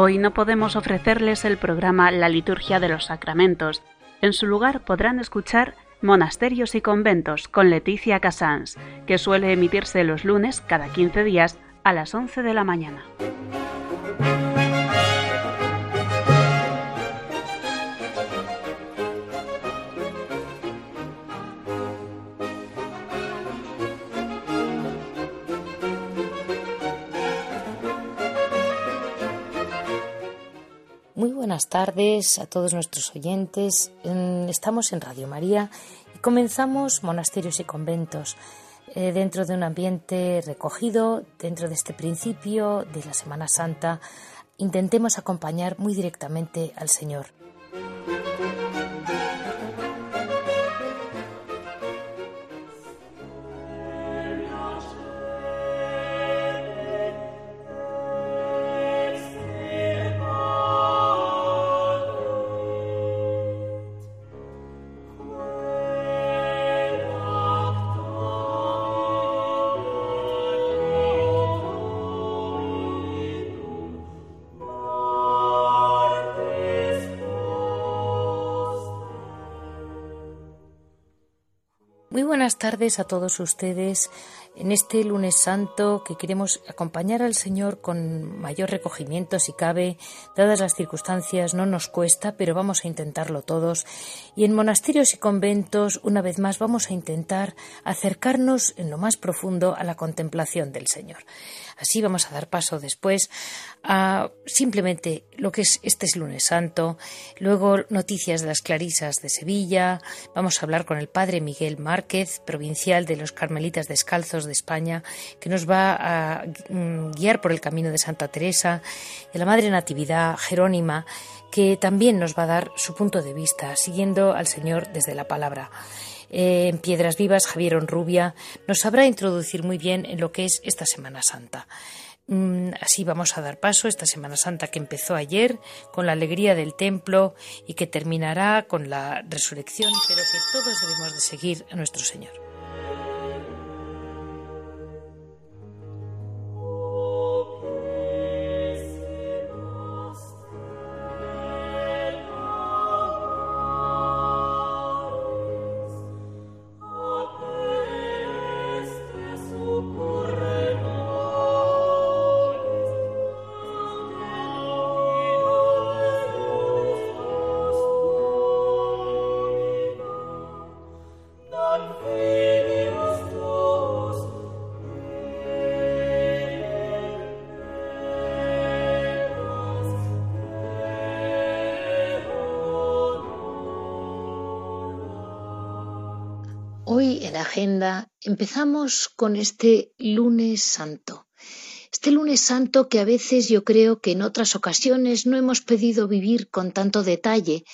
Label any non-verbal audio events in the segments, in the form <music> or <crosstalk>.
Hoy no podemos ofrecerles el programa La Liturgia de los Sacramentos. En su lugar podrán escuchar Monasterios y Conventos con Leticia Casans, que suele emitirse los lunes cada 15 días a las 11 de la mañana. Buenas tardes a todos nuestros oyentes. Estamos en Radio María y comenzamos Monasterios y Conventos eh, dentro de un ambiente recogido, dentro de este principio de la Semana Santa. Intentemos acompañar muy directamente al Señor. Buenas tardes a todos ustedes en este lunes santo que queremos acompañar al Señor con mayor recogimiento si cabe, dadas las circunstancias no nos cuesta, pero vamos a intentarlo todos. Y en monasterios y conventos, una vez más, vamos a intentar acercarnos en lo más profundo a la contemplación del Señor. Así vamos a dar paso después a simplemente lo que es este es lunes santo, luego noticias de las clarisas de Sevilla, vamos a hablar con el padre Miguel Márquez, provincial de los Carmelitas Descalzos de España, que nos va a mm, guiar por el camino de Santa Teresa, y la Madre Natividad Jerónima, que también nos va a dar su punto de vista, siguiendo al Señor desde la palabra. Eh, en Piedras Vivas, Javier Onrubia nos sabrá introducir muy bien en lo que es esta Semana Santa. Mm, así vamos a dar paso esta Semana Santa que empezó ayer con la alegría del templo y que terminará con la resurrección, pero que todos debemos de seguir a nuestro Señor. Agenda empezamos con este lunes santo. Este lunes santo que a veces yo creo que en otras ocasiones no hemos pedido vivir con tanto detalle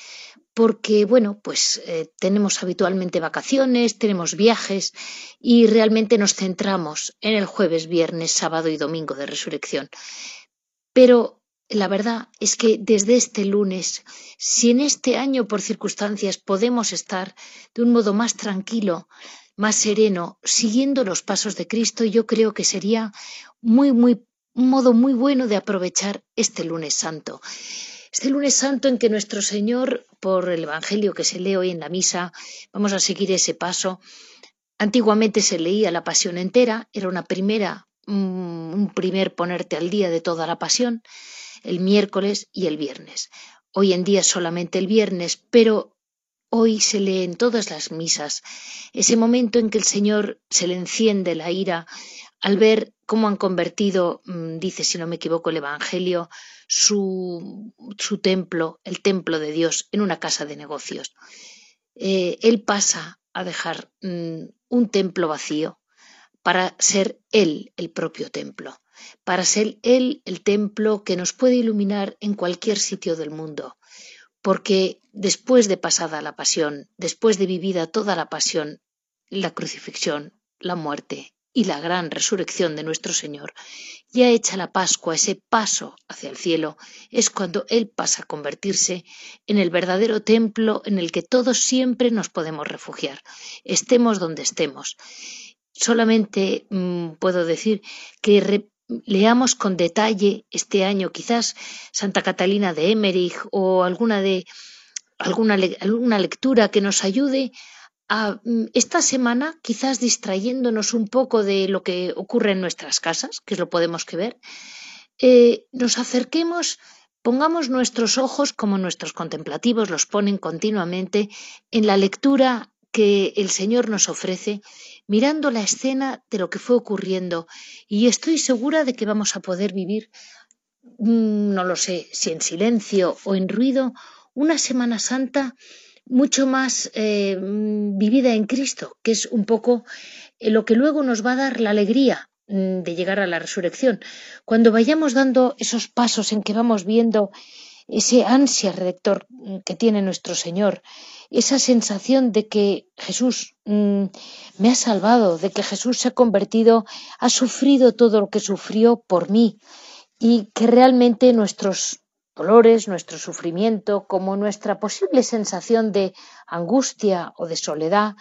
porque, bueno, pues eh, tenemos habitualmente vacaciones, tenemos viajes y realmente nos centramos en el jueves, viernes, sábado y domingo de resurrección. Pero la verdad es que desde este lunes, si en este año por circunstancias podemos estar de un modo más tranquilo, más sereno, siguiendo los pasos de Cristo, yo creo que sería muy, muy, un modo muy bueno de aprovechar este lunes santo. Este lunes santo en que nuestro Señor, por el Evangelio que se lee hoy en la misa, vamos a seguir ese paso. Antiguamente se leía la pasión entera, era una primera, un primer ponerte al día de toda la pasión el miércoles y el viernes. Hoy en día solamente el viernes, pero hoy se lee en todas las misas ese momento en que el Señor se le enciende la ira al ver cómo han convertido, mm, dice si no me equivoco el Evangelio, su, su templo, el templo de Dios, en una casa de negocios. Eh, él pasa a dejar mm, un templo vacío para ser Él el propio templo para ser Él el templo que nos puede iluminar en cualquier sitio del mundo. Porque después de pasada la pasión, después de vivida toda la pasión, la crucifixión, la muerte y la gran resurrección de nuestro Señor, ya hecha la Pascua, ese paso hacia el cielo, es cuando Él pasa a convertirse en el verdadero templo en el que todos siempre nos podemos refugiar, estemos donde estemos. Solamente mm, puedo decir que leamos con detalle este año quizás Santa Catalina de Emmerich o alguna de alguna, alguna lectura que nos ayude a mm, esta semana, quizás distrayéndonos un poco de lo que ocurre en nuestras casas, que es lo podemos que ver, eh, nos acerquemos, pongamos nuestros ojos, como nuestros contemplativos los ponen continuamente, en la lectura que el Señor nos ofrece, mirando la escena de lo que fue ocurriendo. Y estoy segura de que vamos a poder vivir, mm, no lo sé, si en silencio o en ruido, una Semana Santa mucho más eh, vivida en Cristo, que es un poco eh, lo que luego nos va a dar la alegría mm, de llegar a la resurrección. Cuando vayamos dando esos pasos en que vamos viendo ese ansia redactor mm, que tiene nuestro Señor, esa sensación de que Jesús mm, me ha salvado, de que Jesús se ha convertido, ha sufrido todo lo que sufrió por mí y que realmente nuestros dolores, nuestro sufrimiento, como nuestra posible sensación de angustia o de soledad,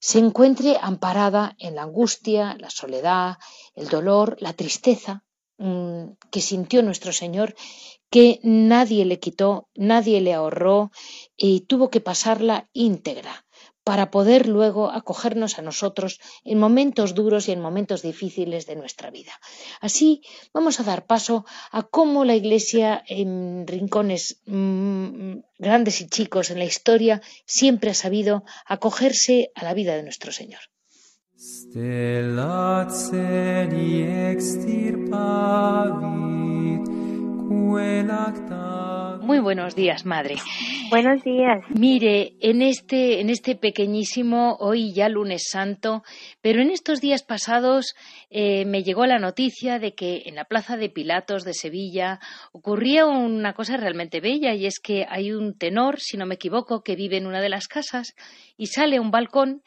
se encuentre amparada en la angustia, la soledad, el dolor, la tristeza mm, que sintió nuestro Señor, que nadie le quitó, nadie le ahorró y tuvo que pasarla íntegra para poder luego acogernos a nosotros en momentos duros y en momentos difíciles de nuestra vida. Así vamos a dar paso a cómo la Iglesia en rincones mmm, grandes y chicos en la historia siempre ha sabido acogerse a la vida de nuestro Señor. Muy buenos días, madre. Buenos días. Mire, en este, en este pequeñísimo, hoy ya lunes santo, pero en estos días pasados eh, me llegó la noticia de que en la Plaza de Pilatos de Sevilla ocurría una cosa realmente bella y es que hay un tenor, si no me equivoco, que vive en una de las casas y sale a un balcón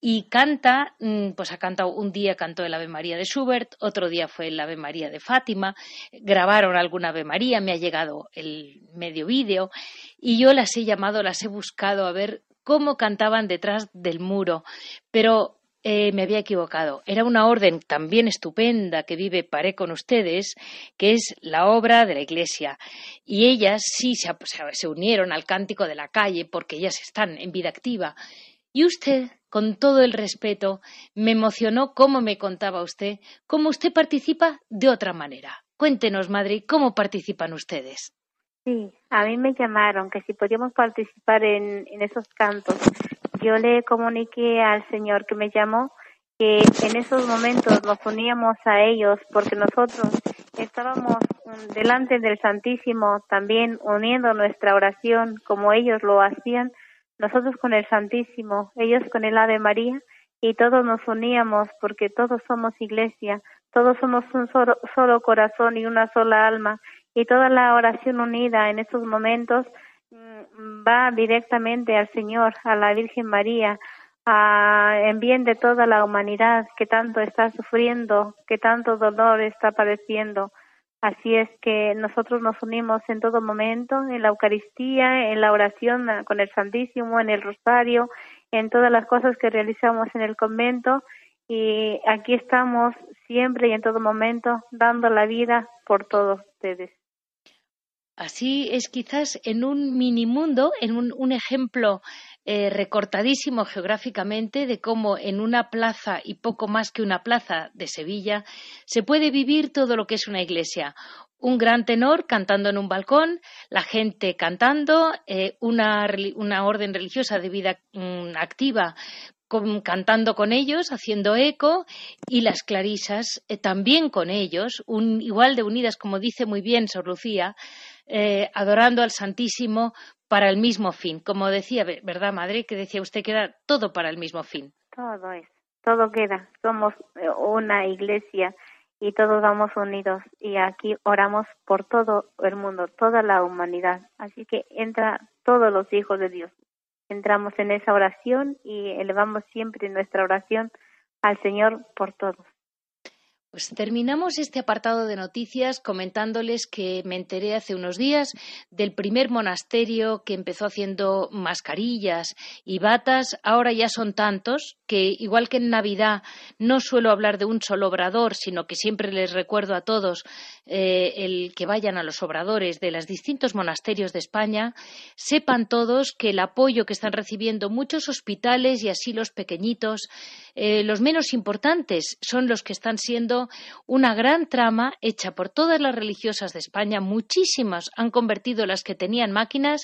y canta, mm, pues ha cantado, un día cantó el Ave María de Schubert, otro día fue el Ave María de Fátima, grabaron alguna Ave María, me ha llegado el medio vídeo y yo las he llamado, las he buscado a ver cómo cantaban detrás del muro, pero eh, me había equivocado. Era una orden también estupenda que vive Paré con ustedes, que es la obra de la Iglesia. Y ellas sí se, se unieron al cántico de la calle porque ellas están en vida activa. Y usted con todo el respeto, me emocionó cómo me contaba usted, cómo usted participa de otra manera. Cuéntenos, madre, ¿cómo participan ustedes? Sí, a mí me llamaron que si podíamos participar en, esos cantos. Yo le comuniqué al Señor que me llamó que en esos momentos nos uníamos a ellos porque nosotros estábamos delante del Santísimo también uniendo nuestra oración como ellos lo hacían nosotros con el Santísimo, ellos con el Ave María, y todos nos uníamos porque todos somos iglesia, todos somos un solo, corazón y una sola alma, y toda la oración unida en estos momentos mm, va directamente al Señor, a la Virgen María, a, en bien de toda la humanidad que tanto está sufriendo, que tanto dolor está padeciendo. Así es que nosotros nos unimos en todo momento, en la Eucaristía, en la oración con el Santísimo, en el Rosario, en todas las cosas que realizamos en el convento y aquí estamos siempre y en todo momento dando la vida por todos ustedes. Así es quizás en un mini mundo, en un, ejemplo eh, recortadísimo geográficamente de cómo en una plaza y poco más que una plaza de Sevilla se puede vivir todo lo que es una iglesia. Un gran tenor cantando en un balcón, la gente cantando, eh, una, orden religiosa de vida mm, activa cantando con ellos, haciendo eco, y las clarisas eh, también con ellos, igual de unidas, como dice muy bien Sor Lucía, adorando al Santísimo para el mismo fin. Como decía, ¿verdad, Madre? Que decía usted que era todo para el mismo fin. Todo es, todo queda. Somos eh, una iglesia y todos vamos unidos y aquí oramos por todo el mundo, toda la humanidad. Así que entra todos los hijos de Dios. Entramos en esa oración y elevamos siempre nuestra oración al Señor por todos. Pues terminamos este apartado de noticias comentándoles que me enteré hace unos días del primer monasterio que empezó haciendo mascarillas y batas. Ahora ya son tantos que, igual que en Navidad, no suelo hablar de un solo obrador, sino que siempre les recuerdo a todos eh, el que vayan a los obradores de los distintos monasterios de España, sepan todos que el apoyo que están recibiendo muchos hospitales y asilos pequeñitos, eh, los menos importantes, son los que están siendo una gran trama hecha por todas las religiosas de España. Muchísimas han convertido las que tenían máquinas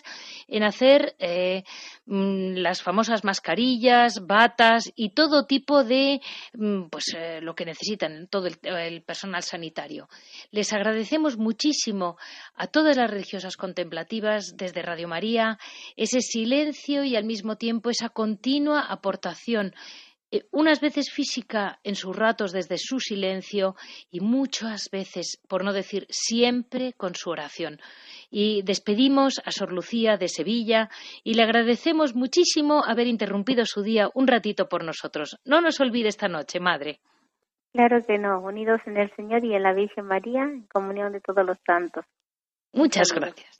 en hacer eh, mm, las famosas mascarillas, batas y todo tipo de mm, pues eh, lo que necesitan todo el, personal sanitario. Les agradecemos muchísimo a todas las religiosas contemplativas desde Radio María ese silencio y al mismo tiempo esa continua aportación eh, unas veces física en sus ratos desde su silencio y muchas veces, por no decir siempre, con su oración. Y despedimos a Sor Lucía de Sevilla y le agradecemos muchísimo haber interrumpido su día un ratito por nosotros. No nos olvide esta noche, Madre. Claro que no, unidos en el Señor y en la Virgen María, en comunión de todos los santos. Muchas gracias.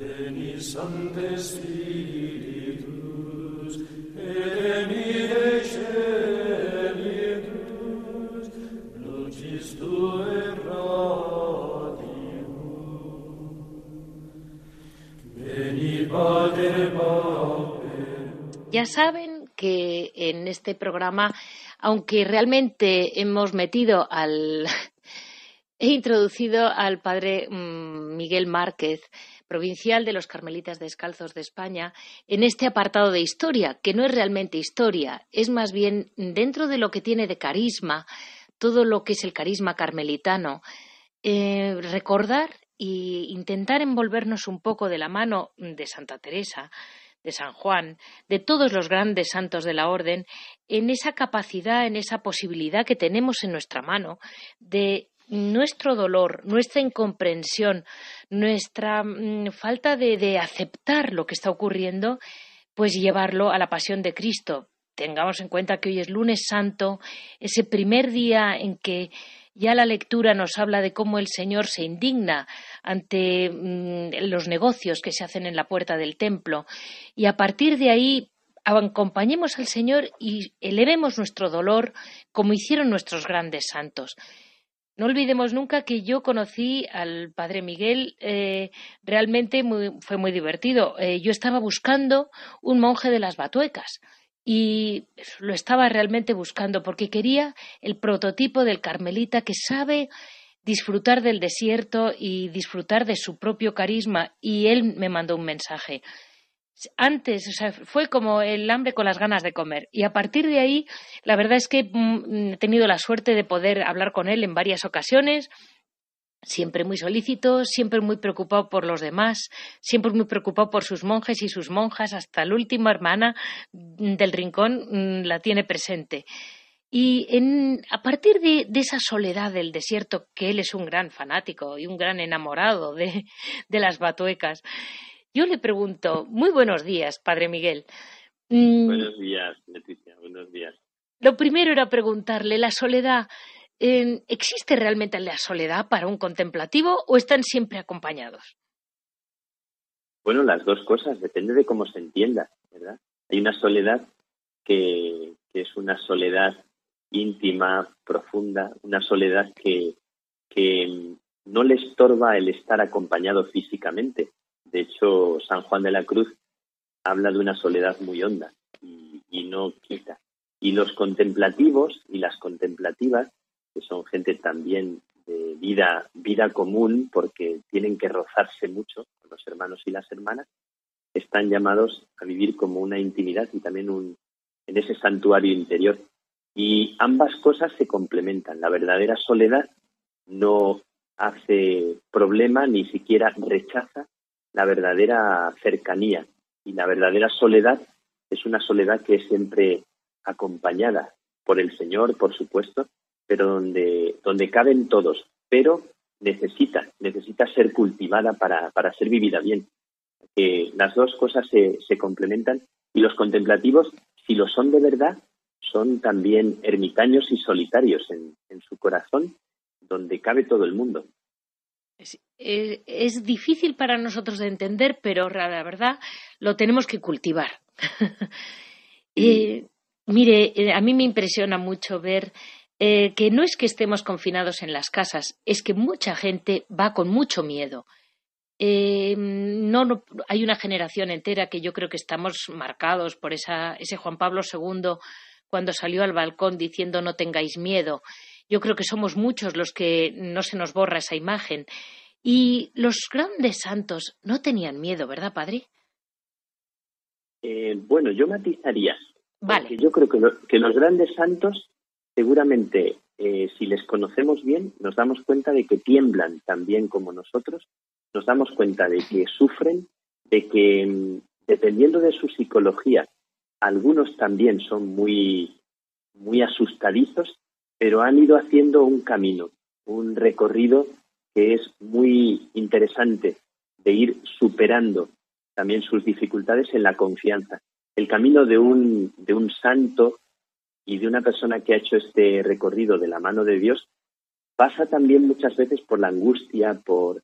Ya saben que en este programa, aunque realmente hemos metido al. <laughs> he introducido al padre mm, Miguel Márquez, provincial de los Carmelitas Descalzos de España, en este apartado de historia, que no es realmente historia, es más bien dentro de lo que tiene de carisma, todo lo que es el carisma carmelitano, eh, recordar e intentar envolvernos un poco de la mano de Santa Teresa, de San Juan, de todos los grandes santos de la Orden, en esa capacidad, en esa posibilidad que tenemos en nuestra mano de nuestro dolor, nuestra incomprensión, nuestra mm, falta de, de aceptar lo que está ocurriendo, pues llevarlo a la pasión de Cristo. Tengamos en cuenta que hoy es lunes santo, ese primer día en que ya la lectura nos habla de cómo el Señor se indigna ante mm, los negocios que se hacen en la puerta del templo y a partir de ahí acompañemos al Señor y elevemos nuestro dolor como hicieron nuestros grandes santos. No olvidemos nunca que yo conocí al Padre Miguel, eh, realmente fue muy divertido. Eh, yo estaba buscando un monje de las Batuecas y lo estaba realmente buscando porque quería el prototipo del carmelita que sabe disfrutar del desierto y disfrutar de su propio carisma y él me mandó un mensaje. Antes, o sea, fue como el hambre con las ganas de comer. Y a partir de ahí, la verdad es que mm, he tenido la suerte de poder hablar con él en varias ocasiones, siempre muy solícito, siempre muy preocupado por los demás, siempre muy preocupado por sus monjes y sus monjas, hasta la última hermana del rincón mm, la tiene presente. Y a partir de, esa soledad del desierto, que él es un gran fanático y un gran enamorado de, las batuecas, yo le pregunto, muy buenos días, Padre Miguel. Mm, buenos días, Leticia, buenos días. Lo primero era preguntarle, ¿la soledad ¿existe realmente la soledad para un contemplativo o están siempre acompañados? Bueno, las dos cosas, depende de cómo se entienda, ¿verdad? Hay una soledad que, es una soledad íntima, profunda, una soledad que, no le estorba el estar acompañado físicamente. De hecho, San Juan de la Cruz habla de una soledad muy honda y no quita. Y los contemplativos y las contemplativas que son gente también de vida, vida común, porque tienen que rozarse mucho con los hermanos y las hermanas, están llamados a vivir como una intimidad y también un, en ese santuario interior. Y ambas cosas se complementan. La verdadera soledad no hace problema ni siquiera rechaza la verdadera cercanía. Y la verdadera soledad es una soledad que es siempre acompañada por el Señor, por supuesto, pero donde, donde caben todos, pero necesita, necesita ser cultivada para, para ser vivida bien. las dos cosas se, se complementan y los contemplativos, si lo son de verdad, son también ermitaños y solitarios en, en su corazón, donde cabe todo el mundo. Es, difícil para nosotros de entender, pero la verdad lo tenemos que cultivar. <laughs> Eh, mire, eh, a mí me impresiona mucho ver eh, que no es que estemos confinados en las casas, es que mucha gente va con mucho miedo. no, hay una generación entera que yo creo que estamos marcados por esa, ese Juan Pablo II cuando salió al balcón diciendo no tengáis miedo. Yo creo que somos muchos los que no se nos borra esa imagen. Y los grandes santos no tenían miedo, ¿verdad, padre? Eh, bueno, yo matizaría. Vale. Yo creo que, los grandes santos, seguramente, eh, si les conocemos bien, nos damos cuenta de que tiemblan también como nosotros, nos damos cuenta de que sufren, de que, mm, dependiendo de su psicología, algunos también son muy, muy asustadizos, pero han ido haciendo un camino, un recorrido que es muy interesante de ir superando también sus dificultades en la confianza. El camino de un, de un santo y de una persona que ha hecho este recorrido de la mano de Dios pasa también muchas veces por la angustia, por,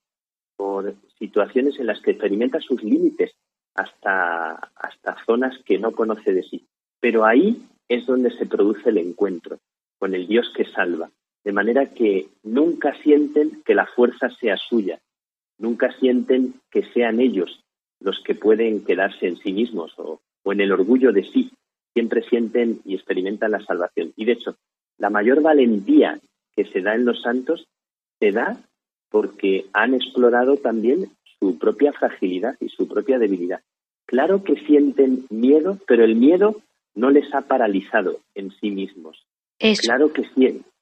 por situaciones en las que experimenta sus límites hasta, hasta zonas que no conoce de sí. Pero ahí es donde se produce el encuentro con el Dios que salva, de manera que nunca sienten que la fuerza sea suya, nunca sienten que sean ellos los que pueden quedarse en sí mismos o, en el orgullo de sí, siempre sienten y experimentan la salvación. Y de hecho, la mayor valentía que se da en los santos se da porque han explorado también su propia fragilidad y su propia debilidad. Claro que sienten miedo, pero el miedo no les ha paralizado en sí mismos. Claro que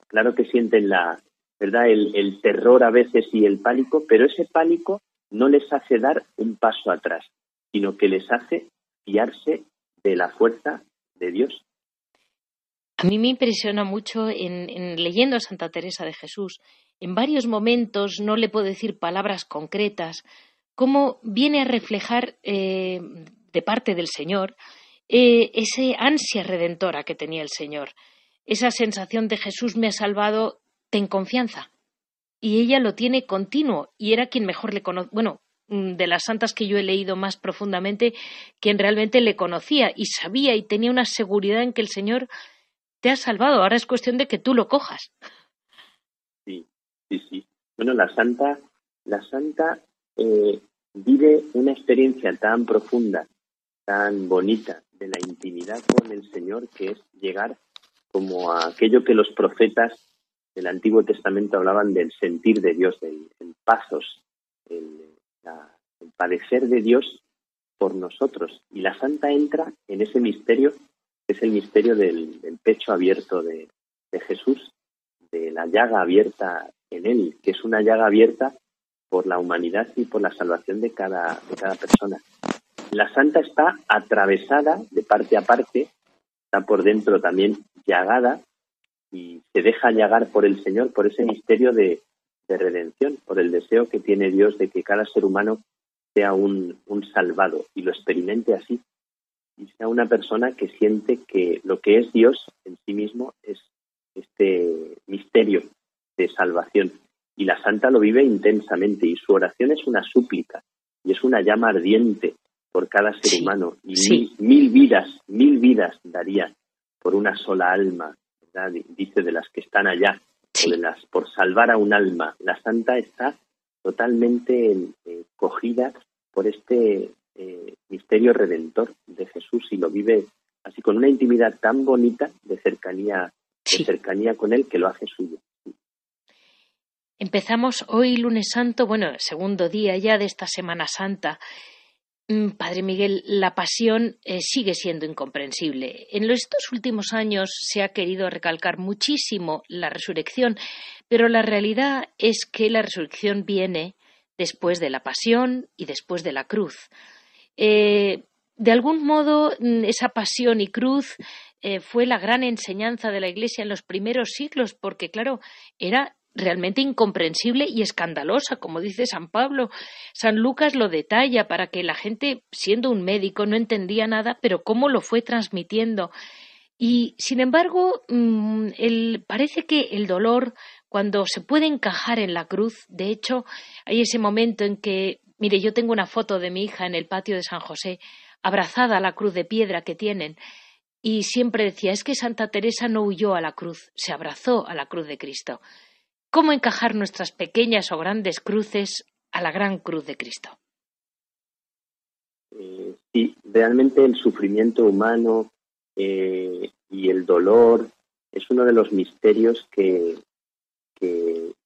claro que sienten la verdad el, el terror a veces y el pánico, pero ese pánico no les hace dar un paso atrás, sino que les hace fiarse de la fuerza de Dios. A mí me impresiona mucho en, leyendo a Santa Teresa de Jesús, en varios momentos, no le puedo decir palabras concretas, cómo viene a reflejar eh, de parte del Señor eh, esa ansia redentora que tenía el Señor, esa sensación de Jesús me ha salvado, ten confianza. Y ella lo tiene continuo y era quien mejor le conoce, bueno, de las santas que yo he leído más profundamente, quien realmente le conocía y sabía y tenía una seguridad en que el Señor te ha salvado. Ahora es cuestión de que tú lo cojas. Sí, sí, sí. Bueno, la santa, la santa eh, vive una experiencia tan profunda, tan bonita de la intimidad con el Señor, que es llegar como a aquello que los profetas del Antiguo Testamento hablaban del sentir de Dios, del, pasos, el, padecer de Dios por nosotros. Y la santa entra en ese misterio, que es el misterio del, pecho abierto de, de Jesús, de la llaga abierta en él, que es una llaga abierta por la humanidad y por la salvación de cada, de cada persona. La santa está atravesada de parte a parte, está por dentro también llagada y se deja llagar por el Señor, por ese misterio de, redención, por el deseo que tiene Dios de que cada ser humano sea un, un salvado y lo experimente así. Y sea una persona que siente que lo que es Dios en sí mismo es este misterio de salvación. Y la santa lo vive intensamente y su oración es una súplica y es una llama ardiente por cada ser humano. Y mil, vidas, mil vidas daría por una sola alma, dice de las que están allá, de las, por salvar a un alma. La santa está totalmente eh, cogida por este eh, misterio redentor de Jesús y lo vive así con una intimidad tan bonita de cercanía, de cercanía con él que lo hace suyo. Empezamos hoy, lunes santo, bueno, segundo día ya de esta Semana Santa. Mm, Padre Miguel, la pasión eh, sigue siendo incomprensible. En estos últimos años se ha querido recalcar muchísimo la resurrección, pero la realidad es que la resurrección viene después de la pasión y después de la cruz. Eh, de algún modo, mm, esa pasión y cruz eh, fue la gran enseñanza de la Iglesia en los primeros siglos, porque, claro, era realmente incomprensible y escandalosa, como dice San Pablo. San Lucas lo detalla para que la gente, siendo un médico, no entendía nada, pero cómo lo fue transmitiendo. Y sin embargo, mm, parece que el dolor, cuando se puede encajar en la cruz, de hecho, hay ese momento en que, mire, yo tengo una foto de mi hija en el patio de San José, abrazada a la cruz de piedra que tienen, y siempre decía, es que Santa Teresa no huyó a la cruz, se abrazó a la cruz de Cristo. ¿Cómo encajar nuestras pequeñas o grandes cruces a la gran cruz de Cristo? Eh, sí, realmente el sufrimiento humano eh, y el dolor es uno de los misterios que,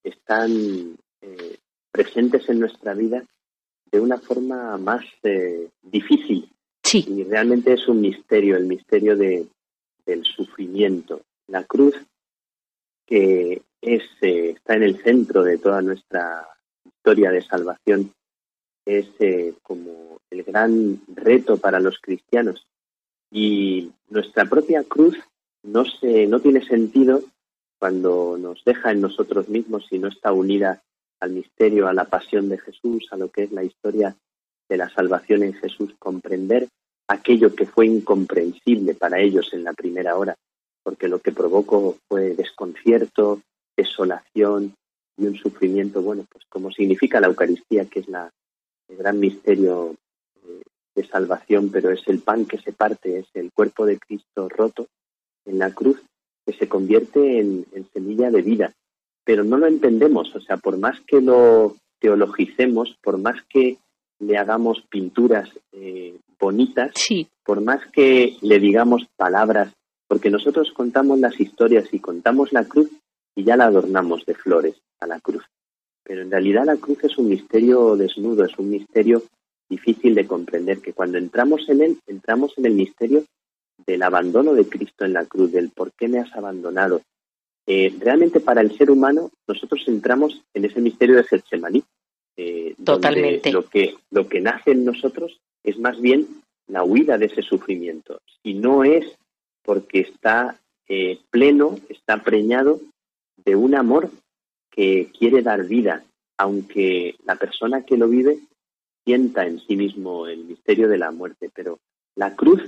están eh, presentes en nuestra vida de una forma más difícil. Sí. Y realmente es un misterio, el misterio de, del sufrimiento. La cruz que es, está en el centro de toda nuestra historia de salvación, es como el gran reto para los cristianos. Y nuestra propia cruz no, se, no tiene sentido cuando nos deja en nosotros mismos y no está unida al misterio, a la pasión de Jesús, a lo que es la historia de la salvación en Jesús, comprender aquello que fue incomprensible para ellos en la primera hora, porque lo que provocó fue desconcierto, desolación y un sufrimiento, bueno, pues como significa la Eucaristía, que es la, el gran misterio de salvación, pero es el pan que se parte, es el cuerpo de Cristo roto en la cruz que se convierte en, semilla de vida. Pero no lo entendemos, o sea, por más que lo teologicemos, por más que le hagamos pinturas eh, bonitas, por más que le digamos palabras, porque nosotros contamos las historias y contamos la cruz y ya la adornamos de flores a la cruz. Pero en realidad la cruz es un misterio desnudo, es un misterio difícil de comprender, que cuando entramos en él, entramos en el misterio del abandono de Cristo en la cruz, del por qué me has abandonado. Eh, realmente para el ser humano nosotros entramos en ese misterio de Getsemaní. Eh, Totalmente. Lo que, lo que nace en nosotros es más bien la huida de ese sufrimiento. Y no es porque está eh, pleno, está preñado de un amor que quiere dar vida, aunque la persona que lo vive sienta en sí mismo el misterio de la muerte. Pero la cruz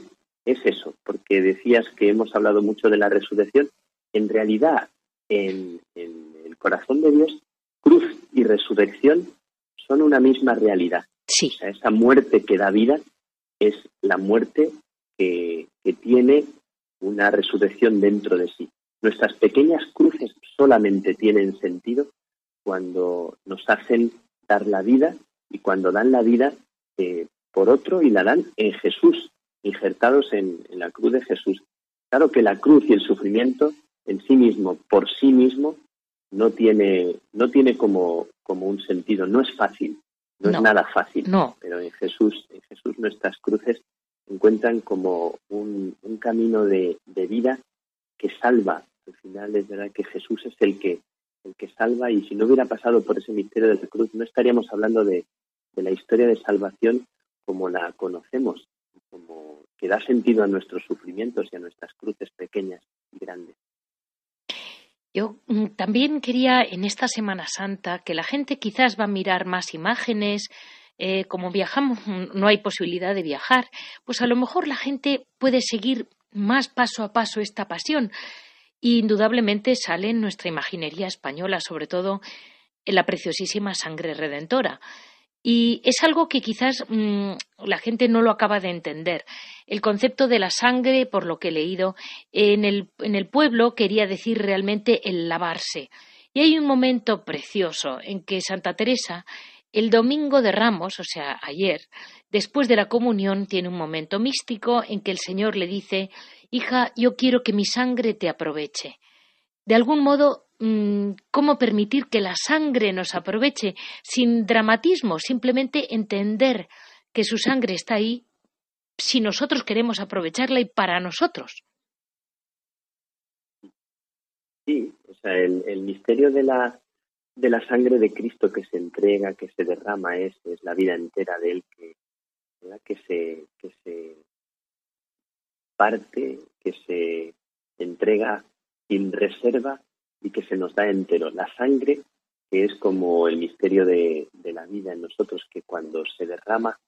es eso, porque decías que hemos hablado mucho de la resurrección. En realidad, en, el corazón de Dios, cruz y resurrección son una misma realidad. Sí. esa muerte que da vida es la muerte que, que tiene una resurrección dentro de sí. Nuestras pequeñas cruces solamente tienen sentido cuando nos hacen dar la vida y cuando dan la vida eh, por otro y la dan en Jesús, injertados en, la cruz de Jesús. Claro que la cruz y el sufrimiento en sí mismo, por sí mismo, no tiene, no tiene como, como un sentido, no es fácil, no, es nada fácil. No. Pero en Jesús, en Jesús nuestras cruces encuentran como un, un camino de, de, vida que salva. Al final es verdad que Jesús es el que, el que salva y si no hubiera pasado por ese misterio de la cruz no estaríamos hablando de, de la historia de salvación como la conocemos, como que da sentido a nuestros sufrimientos y a nuestras cruces pequeñas y grandes. Yo mm, también quería en esta Semana Santa que la gente quizás va a mirar más imágenes, eh, como viajamos, <laughs> no hay posibilidad de viajar, pues a lo mejor la gente puede seguir más paso a paso esta pasión. Y indudablemente sale en nuestra imaginería española, sobre todo en la preciosísima sangre redentora. Y es algo que quizás mm, la gente no lo acaba de entender. El concepto de la sangre, por lo que he leído, en el, en el pueblo quería decir realmente el lavarse. Y hay un momento precioso en que Santa Teresa, el domingo de Ramos, o sea, ayer, después de la comunión, tiene un momento místico en que el Señor le dice Hija, yo quiero que mi sangre te aproveche. De algún modo Mm, cómo permitir que la sangre nos aproveche sin dramatismo, simplemente entender que su sangre está ahí si nosotros queremos aprovecharla y para nosotros. Sí, o sea, el, misterio de la, de la sangre de Cristo que se entrega, que se derrama, es, la vida entera de Él que, que, se, que se parte, que se entrega sin reserva y que se nos da entero. La sangre, que es como el misterio de, la vida en nosotros, que cuando se derrama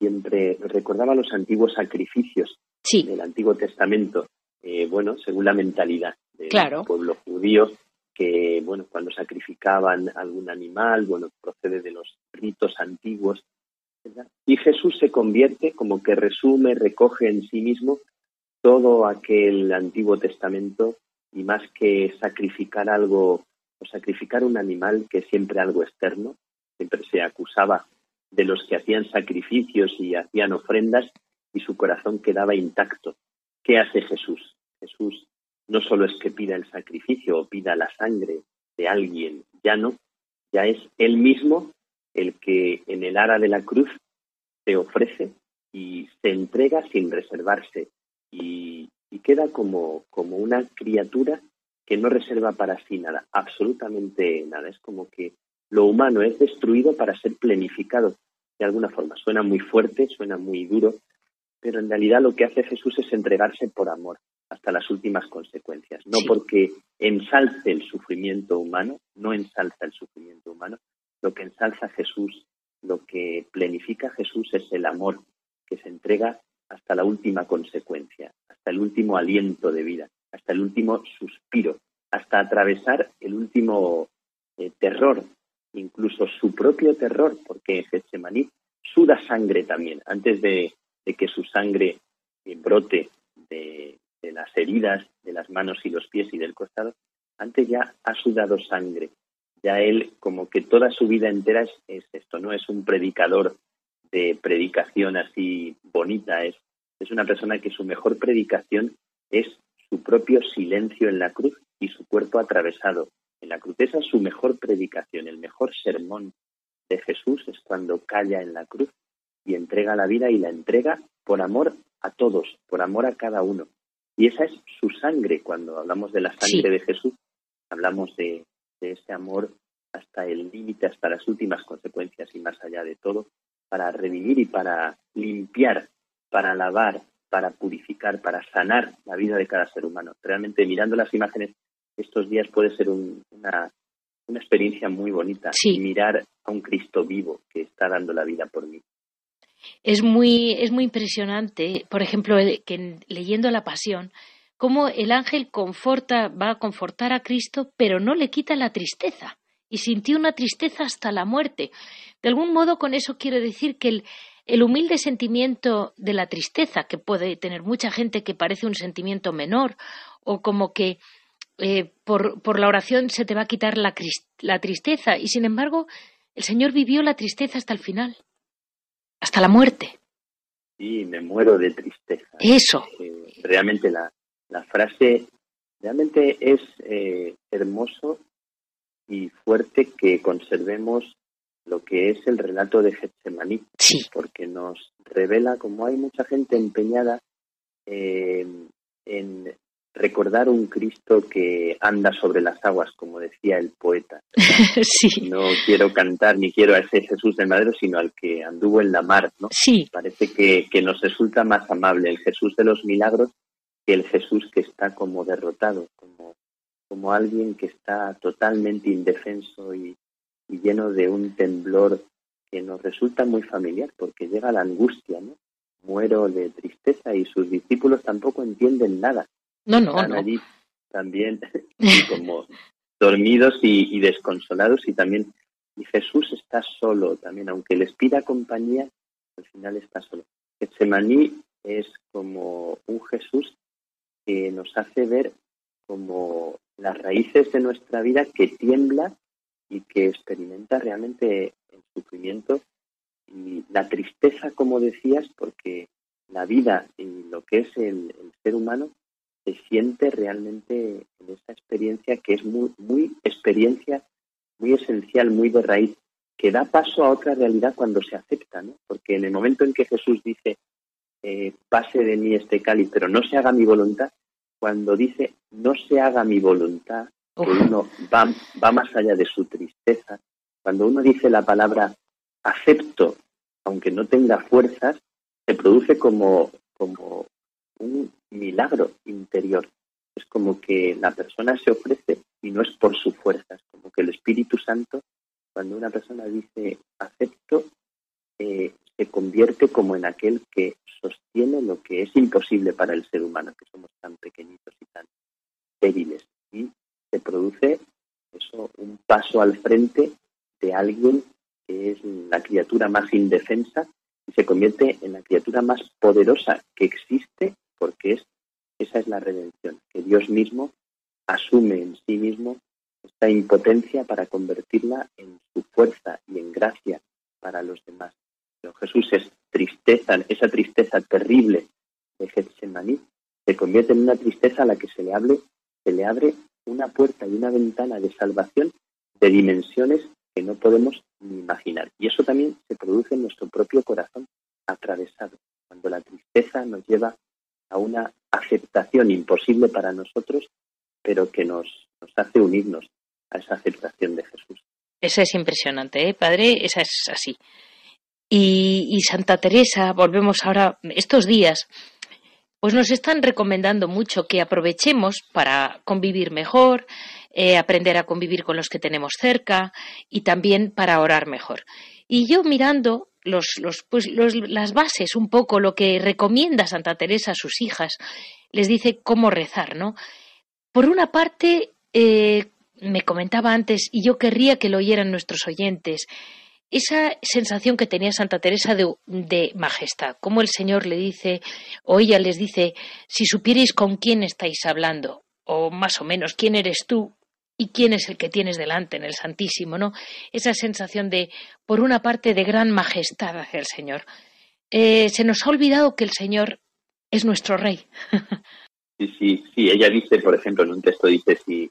siempre recordaba los antiguos sacrificios del Antiguo Testamento, eh, bueno, según la mentalidad del Claro. pueblo judío, que, bueno, cuando sacrificaban algún animal, bueno, procede de los ritos antiguos, ¿verdad? Y Jesús se convierte como que resume, recoge en sí mismo todo aquel Antiguo Testamento y más que sacrificar algo o sacrificar un animal que es siempre algo externo, siempre se acusaba de los que hacían sacrificios y hacían ofrendas y su corazón quedaba intacto. ¿Qué hace Jesús? Jesús no solo es que pida el sacrificio o pida la sangre de alguien, ya no, ya es él mismo el que en el ara de la cruz se ofrece y se entrega sin reservarse y, y queda como, como una criatura que no reserva para sí nada, absolutamente nada. Es como que lo humano es destruido para ser plenificado de alguna forma. Suena muy fuerte, suena muy duro, pero en realidad lo que hace Jesús es entregarse por amor hasta las últimas consecuencias, no Sí. porque ensalce el sufrimiento humano, no ensalza el sufrimiento humano, lo que ensalza Jesús, lo que plenifica Jesús es el amor que se entrega hasta la última consecuencia, hasta el último aliento de vida, hasta el último suspiro, hasta atravesar el último eh, terror, incluso su propio terror, porque Getsemaní suda sangre también, antes de, que su sangre eh, brote de, las heridas, de las manos y los pies y del costado, antes ya ha sudado sangre. Ya él, como que toda su vida entera es esto, no es un predicador de predicación así bonita, es, es una persona que su mejor predicación es su propio silencio en la cruz y su cuerpo atravesado en la cruz. Esa es su mejor predicación, el mejor sermón de Jesús es cuando calla en la cruz y entrega la vida y la entrega por amor a todos, por amor a cada uno. Y esa es su sangre. Cuando hablamos de la sangre Sí. de Jesús, hablamos de, de ese amor hasta el límite, hasta las últimas consecuencias y más allá de todo, para redimir y para limpiar, para lavar, para purificar, para sanar la vida de cada ser humano. Realmente mirando las imágenes estos días puede ser un- una, una experiencia muy bonita. Sí. Mirar a un Cristo vivo que está dando la vida por mí. Es muy, es muy impresionante, por ejemplo, que en- leyendo la Pasión, cómo el ángel conforta, va a confortar a Cristo, pero no le quita la tristeza. Y sintió una tristeza hasta la muerte. De algún modo, con eso quiero decir que el, el humilde sentimiento de la tristeza, que puede tener mucha gente que parece un sentimiento menor, o como que eh, por, por la oración se te va a quitar la, la tristeza, y sin embargo, el Señor vivió la tristeza hasta el final, hasta la muerte. Y me muero de tristeza. Eso. Eh, realmente la, la frase realmente es eh, hermoso y fuerte que conservemos lo que es el relato de Getsemaní, Sí, porque nos revela como hay mucha gente empeñada eh, en recordar un Cristo que anda sobre las aguas, como decía el poeta. <laughs> sí, No quiero cantar ni quiero a ese Jesús de madero, sino al que anduvo en la mar, ¿no? sí, Parece que, que nos resulta más amable el Jesús de los milagros que el Jesús que está como derrotado, como, alguien que está totalmente indefenso y, y lleno de un temblor que nos resulta muy familiar, porque llega la angustia, ¿no? Muero de tristeza y sus discípulos tampoco entienden nada. no, no, Están no. allí también <laughs> como dormidos y, y desconsolados y también y Jesús está solo también, aunque les pida compañía, al final está solo. Getsemaní es como un Jesús que nos hace ver como las raíces de nuestra vida que tiembla y que experimenta realmente el sufrimiento y la tristeza, como decías, porque la vida y lo que es el, ser humano se siente realmente en esa experiencia que es muy, muy experiencia, muy esencial, muy de raíz, que da paso a otra realidad cuando se acepta, ¿no? Porque en el momento en que Jesús dice, eh, pase de mí este cáliz, pero no se haga mi voluntad, cuando dice, no se haga mi voluntad, que Uf. uno va, va más allá de su tristeza, cuando uno dice la palabra acepto, aunque no tenga fuerzas, se produce como, como un milagro interior. Es como que la persona se ofrece y no es por sus fuerzas, como que el Espíritu Santo, cuando una persona dice acepto, eh, se convierte como en aquel que sostiene lo que es imposible para el ser humano, que somos tan pequeñitos y tan débiles. Y se produce eso, un paso al frente de alguien que es la criatura más indefensa y se convierte en la criatura más poderosa que existe porque es, esa es la redención, que Dios mismo asume en sí mismo esta impotencia para convertirla en su fuerza y en gracia para los demás. Jesús es tristeza, esa tristeza terrible de Getsemaní, se convierte en una tristeza a la que se le, hable, se le abre una puerta y una ventana de salvación de dimensiones que no podemos ni imaginar. Y eso también se produce en nuestro propio corazón atravesado, cuando la tristeza nos lleva a una aceptación imposible para nosotros, pero que nos, hace unirnos a esa aceptación de Jesús. Esa es impresionante, ¿eh, Padre? Esa es así. Y, Santa Teresa, volvemos ahora, estos días, pues nos están recomendando mucho que aprovechemos para convivir mejor, eh, aprender a convivir con los que tenemos cerca y también para orar mejor. Y yo mirando los, los, pues, las bases, un poco lo que recomienda Santa Teresa a sus hijas, les dice cómo rezar, ¿no? Por una parte, eh, me comentaba antes, y yo querría que lo oyeran nuestros oyentes, esa sensación que tenía Santa Teresa de, majestad, como el Señor le dice, o ella les dice, si supierais con quién estáis hablando, o más o menos quién eres tú y quién es el que tienes delante en el Santísimo, ¿no? Esa sensación de, por una parte, de gran majestad hacia el Señor. Eh, se nos ha olvidado que el Señor es nuestro Rey. <laughs> sí, sí, sí. Ella dice, por ejemplo, en un texto dice, si,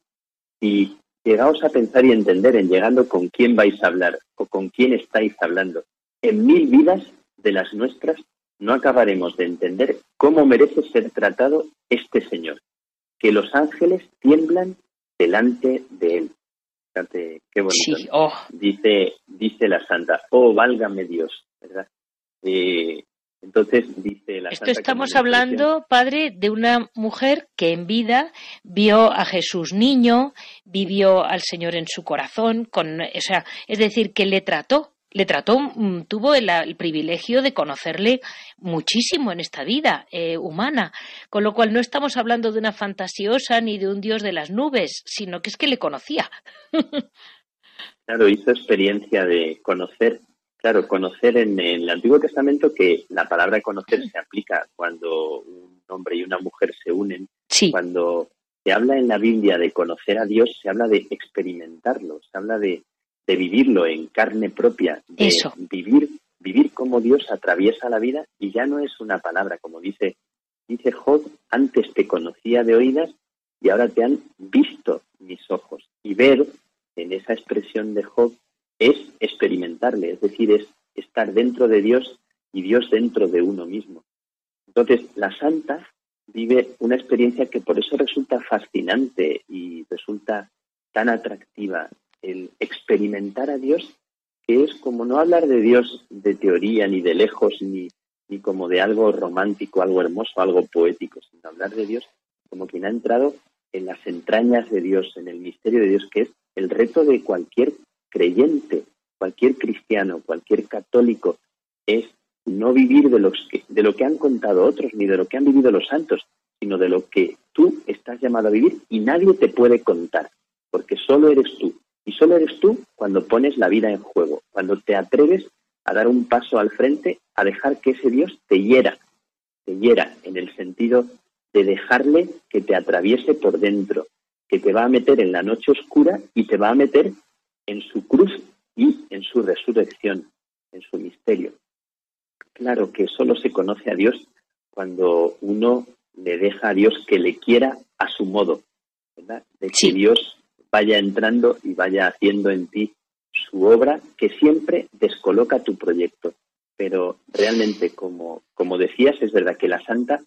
si llegaos a pensar y entender en llegando con quién vais a hablar o con quién estáis hablando. En mil vidas de las nuestras no acabaremos de entender cómo merece ser tratado este Señor, que los ángeles tiemblan delante de él. Fíjate, qué bonito. Oh. Dice, dice la santa, oh, válgame Dios, ¿verdad? Eh, entonces dice la Esto estamos hablando, padre, de una mujer que en vida vio a Jesús niño, vivió al Señor en su corazón, con, o sea, es decir, que le trató, le trató, mm, tuvo el, privilegio de conocerle muchísimo en esta vida eh, humana, con lo cual no estamos hablando de una fantasiosa ni de un dios de las nubes, sino que es que le conocía. <laughs> claro, hizo experiencia de conocer Claro, conocer en el Antiguo Testamento que la palabra conocer se aplica cuando un hombre y una mujer se unen. Cuando se habla en la Biblia de conocer a Dios, se habla de experimentarlo, se habla de, vivirlo en carne propia, de vivir vivir como Dios atraviesa la vida y ya no es una palabra, como dice dice Job, antes te conocía de oídas y ahora te han visto mis ojos. Y ver en esa expresión de Job es experimentarle, es decir, es estar dentro de Dios y Dios dentro de uno mismo. Entonces, la santa vive una experiencia que por eso resulta fascinante y resulta tan atractiva, el experimentar a Dios, que es como no hablar de Dios de teoría ni de lejos, ni, ni como de algo romántico, algo hermoso, algo poético, sino hablar de Dios como quien ha entrado en las entrañas de Dios, en el misterio de Dios, que es el reto de cualquier creyente, cualquier cristiano, cualquier católico, es no vivir de, los que, de lo que han contado otros, ni de lo que han vivido los santos, sino de lo que tú estás llamado a vivir y nadie te puede contar, porque solo eres tú. Y solo eres tú cuando pones la vida en juego, cuando te atreves a dar un paso al frente, a dejar que ese Dios te hiera, te hiera en el sentido de dejarle que te atraviese por dentro, que te va a meter en la noche oscura y te va a meter en su cruz y en su resurrección, en su misterio. Claro que solo se conoce a Dios cuando uno le deja a Dios que le quiera a su modo, ¿verdad? De que Dios vaya entrando y vaya haciendo en ti su obra que siempre descoloca tu proyecto. Pero realmente, como, como decías, es verdad que la santa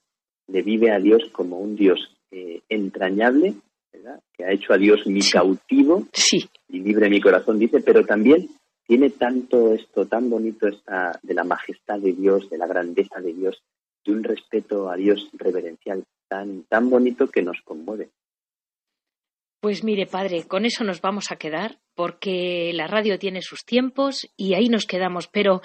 le vive a Dios como un Dios eh, entrañable, que ha hecho a Dios mi cautivo y libre mi corazón, dice, pero también tiene tanto esto, tan bonito esta de la majestad de Dios, de la grandeza de Dios, de un respeto a Dios reverencial tan, tan bonito que nos conmueve. Pues mire, padre, con eso nos vamos a quedar, porque la radio tiene sus tiempos y ahí nos quedamos. Pero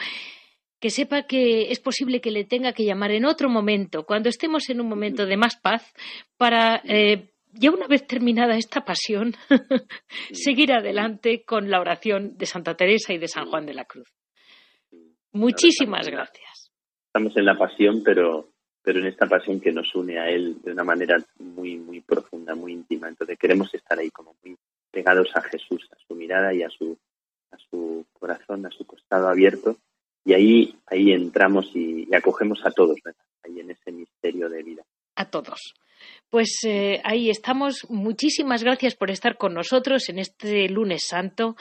que sepa que es posible que le tenga que llamar en otro momento, cuando estemos en un momento de más paz, para, eh, ya una vez terminada esta pasión, <laughs> seguir adelante con la oración de Santa Teresa y de San Juan de la Cruz. Muchísimas gracias. Estamos en la pasión, pero, pero en esta pasión que nos une a Él de una manera muy, muy profunda, muy íntima. Entonces queremos estar ahí como muy pegados a Jesús, a su mirada y a su, a su corazón, a su costado abierto y ahí, ahí entramos y, acogemos a todos, ahí en ese misterio de vida. A todos. Pues eh, ahí estamos. Muchísimas gracias por estar con nosotros en este lunes santo.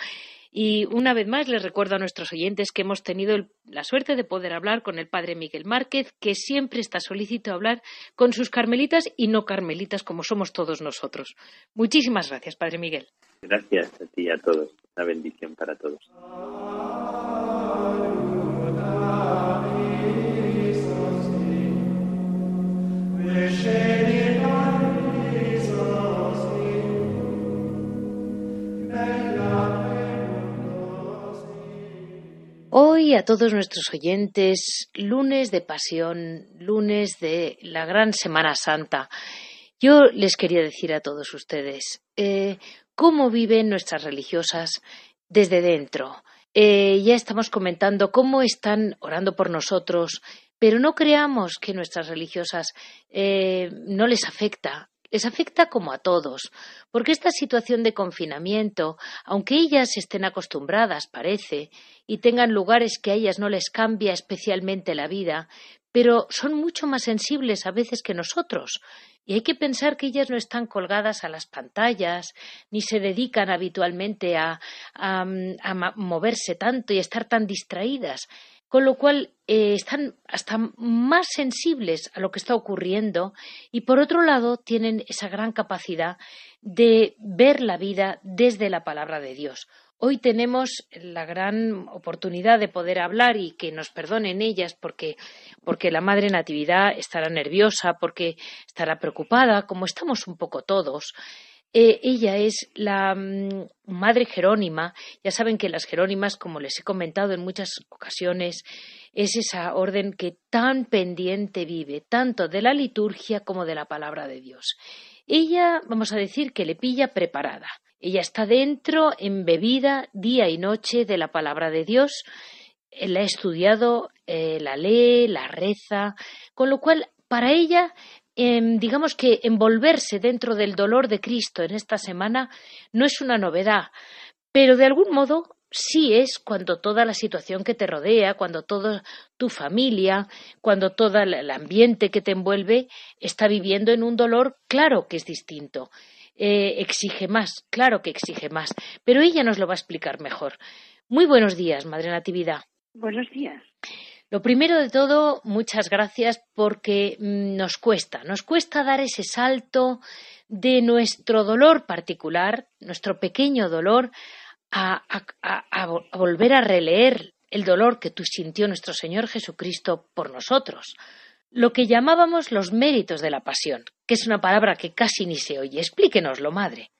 Y una vez más les recuerdo a nuestros oyentes que hemos tenido la suerte de poder hablar con el padre Miguel Márquez, que siempre está solícito hablar con sus carmelitas y no carmelitas como somos todos nosotros. Muchísimas gracias, padre Miguel. Gracias a ti y a todos. Una bendición para todos. Hoy a todos nuestros oyentes, lunes de pasión, lunes de la gran Semana Santa, yo les quería decir a todos ustedes eh, cómo viven nuestras religiosas desde dentro. Eh, ya estamos comentando cómo están orando por nosotros, pero no creamos que nuestras religiosas eh, no les afecta. Les afecta como a todos, porque esta situación de confinamiento, aunque ellas estén acostumbradas, parece, y tengan lugares que a ellas no les cambia especialmente la vida, pero son mucho más sensibles a veces que nosotros. Y hay que pensar que ellas no están colgadas a las pantallas, ni se dedican habitualmente a, a moverse tanto y a estar tan distraídas con lo cual eh, están hasta más sensibles a lo que está ocurriendo y por otro lado tienen esa gran capacidad de ver la vida desde la palabra de Dios. Hoy tenemos la gran oportunidad de poder hablar y que nos perdonen ellas porque, porque la Madre Natividad estará nerviosa, porque estará preocupada, como estamos un poco todos. Eh, ella es la mm, Madre Jerónima. Ya saben que las Jerónimas, como les he comentado en muchas ocasiones, es esa orden que tan pendiente vive, tanto de la liturgia como de la palabra de Dios. Ella, vamos a decir, que le pilla preparada. Ella está dentro, embebida día y noche de la palabra de Dios. La ha estudiado, eh, la lee, la reza, con lo cual para ella Em, digamos que envolverse dentro del dolor de Cristo en esta semana no es una novedad, pero de algún modo sí es cuando toda la situación que te rodea, cuando toda tu familia, cuando todo el ambiente que te envuelve está viviendo en un dolor, claro que es distinto. Eh, exige más, claro que exige más, pero ella nos lo va a explicar mejor. Muy buenos días, Madre Natividad. Buenos días. Lo primero de todo, muchas gracias porque mm, nos cuesta, nos cuesta dar ese salto de nuestro dolor particular, nuestro pequeño dolor, a, volver a releer el dolor que sintió nuestro Señor Jesucristo por nosotros. Lo que llamábamos los méritos de la pasión, que es una palabra que casi ni se oye. Explíquenoslo, madre.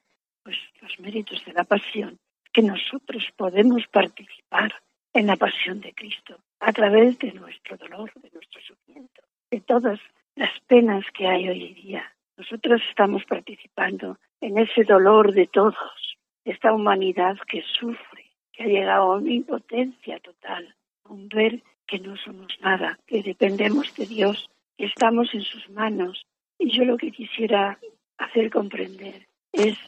Pues los méritos de la pasión, que nosotros podemos participar en la pasión de Cristo a través de nuestro dolor, de nuestro sufrimiento, de todas las penas que hay hoy día. Nosotros estamos participando en ese dolor de todos, de esta humanidad que sufre, que ha llegado a una impotencia total, a un ver que no somos nada, que dependemos de Dios, que estamos en sus manos. Y yo lo que quisiera hacer comprender es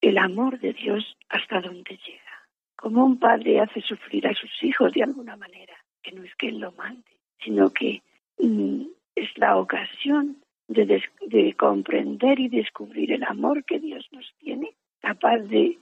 el amor de Dios hasta dónde llega como un padre hace sufrir a sus hijos de alguna manera, que no es que él lo mande, sino que mm, es la ocasión de, comprender y descubrir el amor que Dios nos tiene, capaz de,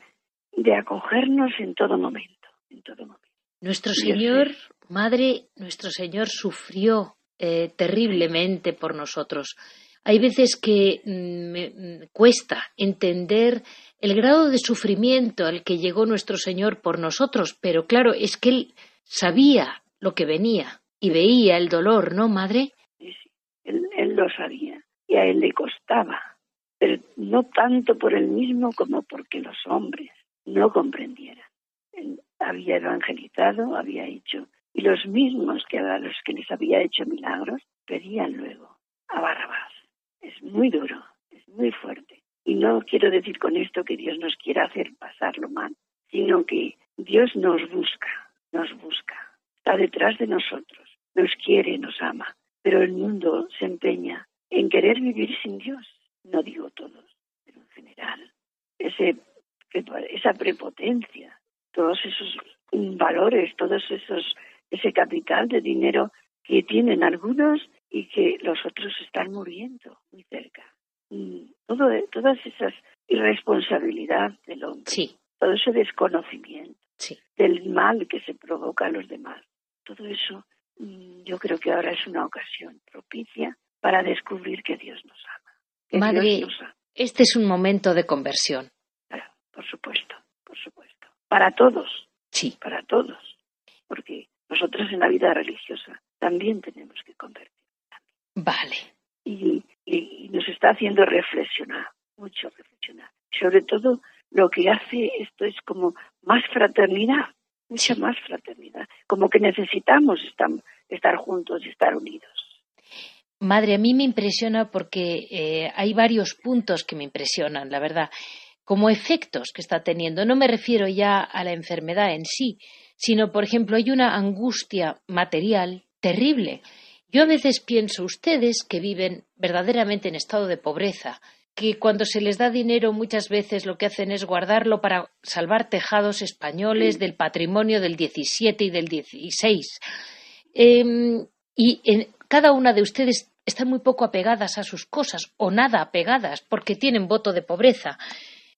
acogernos en todo momento, en todo momento. Nuestro Señor, Madre, nuestro Señor sufrió eh, terriblemente por nosotros. Hay veces que mm, me mm, cuesta entender el grado de sufrimiento al que llegó nuestro Señor por nosotros, pero claro, es que Él sabía lo que venía y veía el dolor, ¿no, madre? Sí, sí, él, lo sabía y a Él le costaba, pero no tanto por Él mismo como porque los hombres no comprendieran. Él había evangelizado, había hecho Y los mismos que a los que les había hecho milagros pedían luego a Barrabás. Es muy duro, es muy fuerte. Y no quiero decir con esto que Dios nos quiera hacer pasarlo mal, sino que Dios nos busca, nos busca, está detrás de nosotros, nos quiere, nos ama, pero el mundo se empeña en querer vivir sin Dios. No digo todos, pero en general. Ese, esa prepotencia, todos esos valores, todos esos, ese capital de dinero que tienen algunos y que los otros están muriendo muy cerca. Y todo, todas esas irresponsabilidad del hombre, todo ese desconocimiento del mal que se provoca a los demás, todo eso mm, yo creo que ahora es una ocasión propicia para descubrir que Dios nos ama. Madre, este es un momento de conversión. por supuesto, por supuesto. Para todos. Sí. Para todos. Porque nosotros en la vida religiosa también tenemos que convertir. Vale. Y, nos está haciendo reflexionar, mucho reflexionar. Sobre todo lo que hace esto es como más fraternidad, mucha más fraternidad. Como que necesitamos estar, juntos y estar unidos. Madre, a mí me impresiona porque eh, hay varios puntos que me impresionan, la verdad, como efectos que está teniendo. No me refiero ya a la enfermedad en sí, sino, por ejemplo, hay una angustia material terrible. Yo a veces pienso, ustedes que viven verdaderamente en estado de pobreza, que cuando se les da dinero muchas veces lo que hacen es guardarlo para salvar tejados españoles del patrimonio del 17 y del 16. Em, y en, cada una de ustedes están muy poco apegadas a sus cosas o nada apegadas porque tienen voto de pobreza.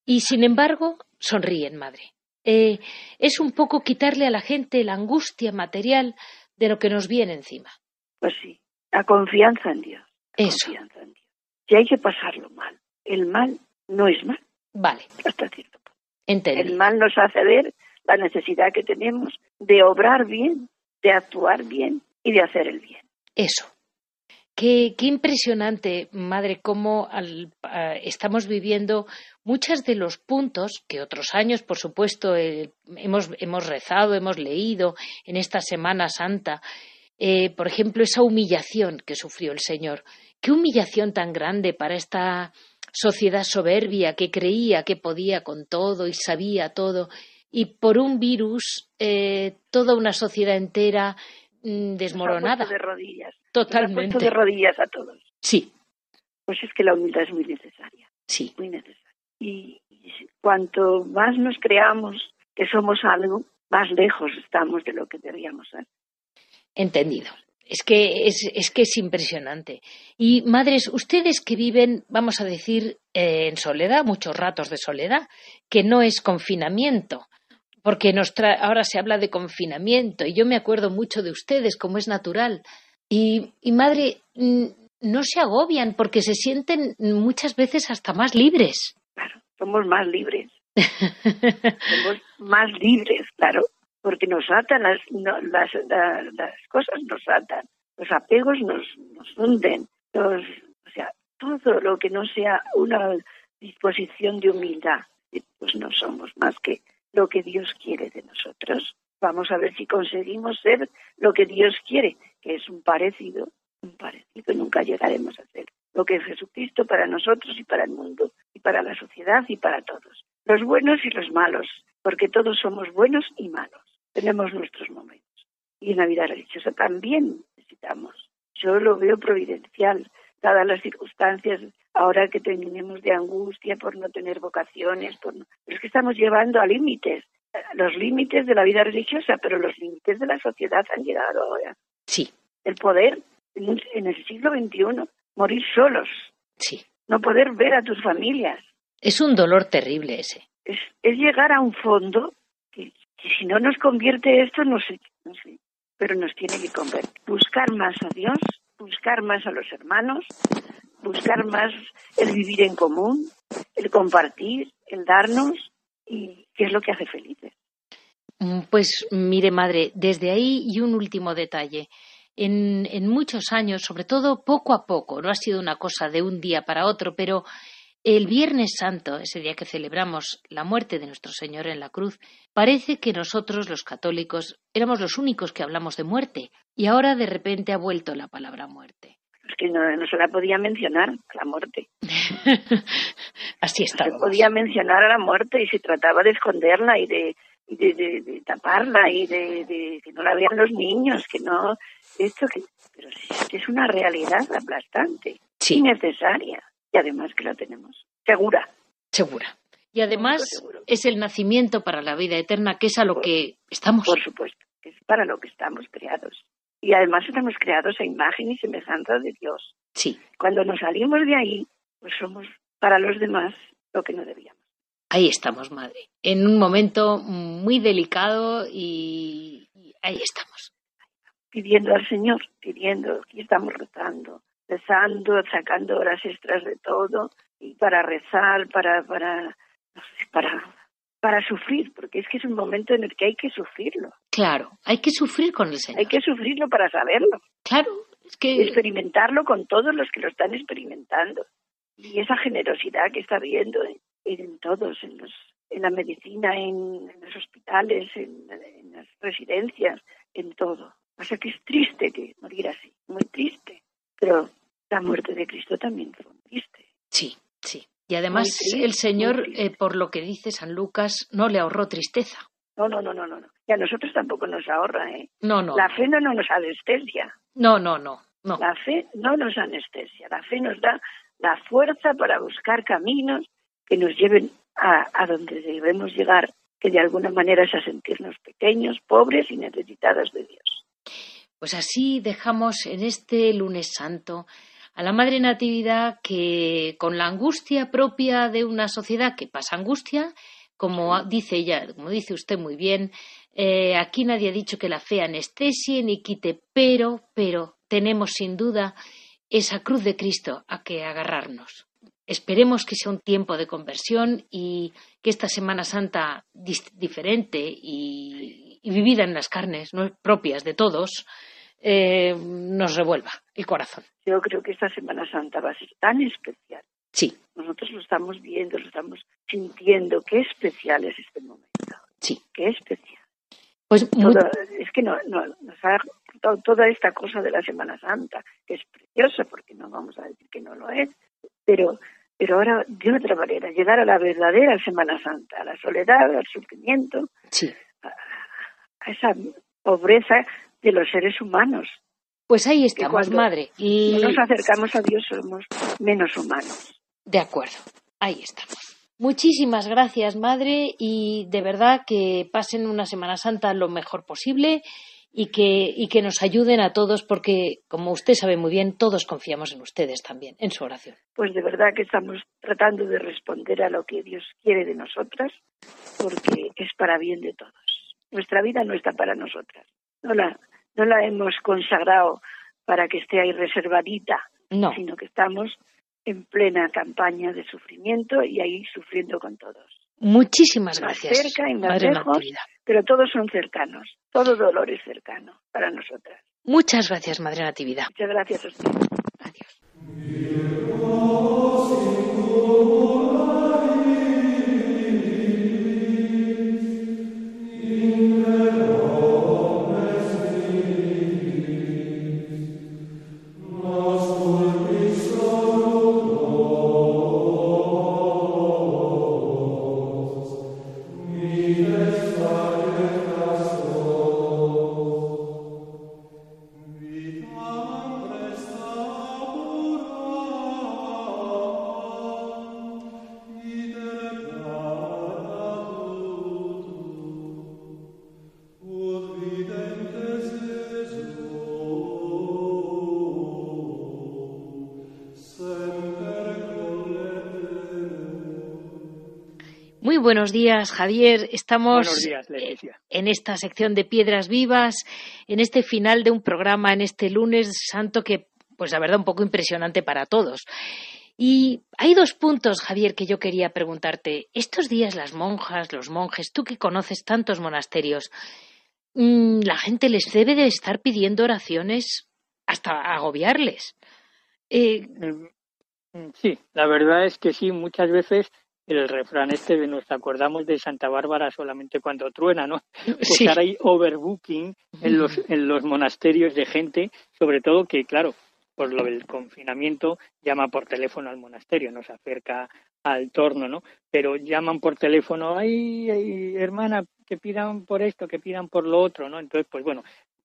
Y sin embargo, sonríen, madre. Eh, es un poco quitarle a la gente la angustia material de lo que nos viene encima. Pues sí, la confianza en Dios. Eso. Confianza en Dios. Si hay que pasarlo mal, el mal no es mal. Vale. Hasta cierto punto. El mal nos hace ver la necesidad que tenemos de obrar bien, de actuar bien y de hacer el bien. Eso. Qué, qué impresionante, madre, cómo estamos viviendo muchos de los puntos que otros años, por supuesto, eh, hemos, hemos rezado, hemos leído en esta Semana Santa, eh, por ejemplo, esa humillación que sufrió el Señor. Qué humillación tan grande para esta sociedad soberbia que creía que podía con todo y sabía todo, y por un virus eh, toda una sociedad entera mm, desmoronada. de rodillas. Totalmente. de rodillas a todos. Sí. Pues es que la humildad es muy necesaria. Sí. Muy necesaria. Y, y cuanto más nos creamos que somos algo, más lejos estamos de lo que deberíamos ser. Entendido. Es que es, es que es impresionante. Y madres, ustedes que viven, vamos a decir, eh, en soledad, muchos ratos de soledad, que no es confinamiento, porque nos ahora se habla de confinamiento y yo me acuerdo mucho de ustedes, como es natural. Y, y madre, no se agobian porque se sienten muchas veces hasta más libres. Claro, somos más libres. <laughs> somos más libres, claro porque nos atan, las, las, las, cosas nos atan, los apegos nos, nos hunden, los, o sea, todo lo que no sea una disposición de humildad, pues no somos más que lo que Dios quiere de nosotros. Vamos a ver si conseguimos ser lo que Dios quiere, que es un parecido, un parecido, nunca llegaremos a ser lo que es Jesucristo para nosotros y para el mundo, y para la sociedad y para todos, los buenos y los malos, porque todos somos buenos y malos tenemos nuestros momentos. Y en la vida religiosa también necesitamos. Yo lo veo providencial, dadas las circunstancias ahora que tenemos de angustia por no tener vocaciones, por es que estamos llevando a límites, los límites de la vida religiosa, pero los límites de la sociedad han llegado ahora. Sí. El poder en el siglo XXI, morir solos. Sí. No poder ver a tus familias. Es un dolor terrible ese. Es, es llegar a un fondo y si no nos convierte esto, no sé, no sé, pero nos tiene que convertir. Buscar más a Dios, buscar más a los hermanos, buscar más el vivir en común, el compartir, el darnos y qué es lo que hace felices. Mm, pues mire, madre, desde ahí y un último detalle. En, en, muchos años, sobre todo poco a poco, no ha sido una cosa de un día para otro, pero El Viernes Santo, ese día que celebramos la muerte de nuestro Señor en la cruz, parece que nosotros los católicos éramos los únicos que hablamos de muerte y ahora de repente ha vuelto la palabra muerte. Es que no, se la podía mencionar, la muerte. <laughs> Así está. No se podía mencionar a la muerte y se trataba de esconderla y de, de, taparla y de, que no la vean los niños, que no... Esto que, pero sí, es una realidad aplastante, sí. innecesaria y además que la tenemos segura. Segura. Y además es el nacimiento para la vida eterna, que es a lo que estamos. Por supuesto, que es para lo que estamos creados. Y además estamos creados a imagen y semejanza de Dios. Sí. Cuando nos salimos de ahí, pues somos para los demás lo que no debíamos. Ahí estamos, madre. En un momento muy delicado y, ahí estamos. Pidiendo al Señor, pidiendo, y estamos rezando, rezando, sacando horas extras de todo, y para rezar, para, para, para, para sufrir, porque es que es un momento en el que hay que sufrirlo. Claro, hay que sufrir con el Señor. Hay que sufrirlo para saberlo. Claro, es que... Experimentarlo con todos los que lo están experimentando. Y esa generosidad que está habiendo en, todos, en, los, en la medicina, en, los hospitales, en, en, las residencias, en todo. O sea que es triste que morir así, muy triste. Pero la muerte de Cristo también fue triste. Sí, sí. Y además el Señor, eh, por lo que dice San Lucas, no le ahorró tristeza. No, no, no, no, no. Y a nosotros tampoco nos ahorra, ¿eh? No, no. La fe no nos anestesia. No, no, no, no. La fe no nos anestesia. La fe nos da la fuerza para buscar caminos que nos lleven a, a donde debemos llegar, que de alguna manera es a sentirnos pequeños, pobres y necesitados de Dios. Pues así dejamos en este lunes santo a la Madre Natividad que con la angustia propia de una sociedad que pasa angustia, como dice ella, como dice usted muy bien, eh, aquí nadie ha dicho que la fe anestesie ni quite, pero, pero tenemos sin duda esa cruz de Cristo a que agarrarnos. Esperemos que sea un tiempo de conversión y que esta Semana Santa diferente y, vivida en las carnes propias de todos eh, nos revuelva el corazón. Yo creo que esta Semana Santa va a ser tan especial. Sí. Nosotros lo estamos viendo, lo estamos sintiendo. Qué especial es este momento. Sí. Qué especial. Pues es que no, no, nos ha toda esta cosa de la Semana Santa, que es preciosa, porque no vamos a decir que no lo es, pero, pero ahora de otra manera, llegar a la verdadera Semana Santa, a la soledad, al sufrimiento, sí. a esa pobreza de los seres humanos. Pues ahí estamos, madre. Y nos acercamos a Dios somos menos humanos. De acuerdo, ahí estamos. Muchísimas gracias, madre, y de verdad que pasen una Semana Santa lo mejor posible y que, y que nos ayuden a todos, porque, como usted sabe muy bien, todos confiamos en ustedes también, en su oración. Pues de verdad que estamos tratando de responder a lo que Dios quiere de nosotras, porque es para bien de todos. Nuestra vida no está para nosotras, no la, no la hemos consagrado para que esté ahí reservadita, sino que estamos en plena campaña de sufrimiento y ahí sufriendo con todos. Muchísimas gracias. Más cerca y más lejos, pero todos son cercanos. Todo dolor es cercano para nosotras. Muchas gracias, Madre Natividad. Muchas gracias a usted. Adiós. Buenos días, Javier. Estamos en esta sección de Piedras Vivas, en este final de un programa, en este lunes santo que, pues la verdad, un poco impresionante para todos. Y hay dos puntos, Javier, que yo quería preguntarte. Estos días las monjas, los monjes, tú que conoces tantos monasterios, mm, la gente les debe de estar pidiendo oraciones hasta agobiarles. Eh, Mm, sí, la verdad es que sí, muchas veces el refrán este de nos acordamos de Santa Bárbara solamente cuando truena, ¿no? <laughs> Pues ahora hay overbooking en los, en los monasterios de gente, sobre todo que, claro, por lo del confinamiento, llama por teléfono al monasterio, no se acerca al torno, ¿no? Pero llaman por teléfono, ay, hermana, que pidan por esto, que pidan por lo otro, ¿no? Entonces, pues bueno,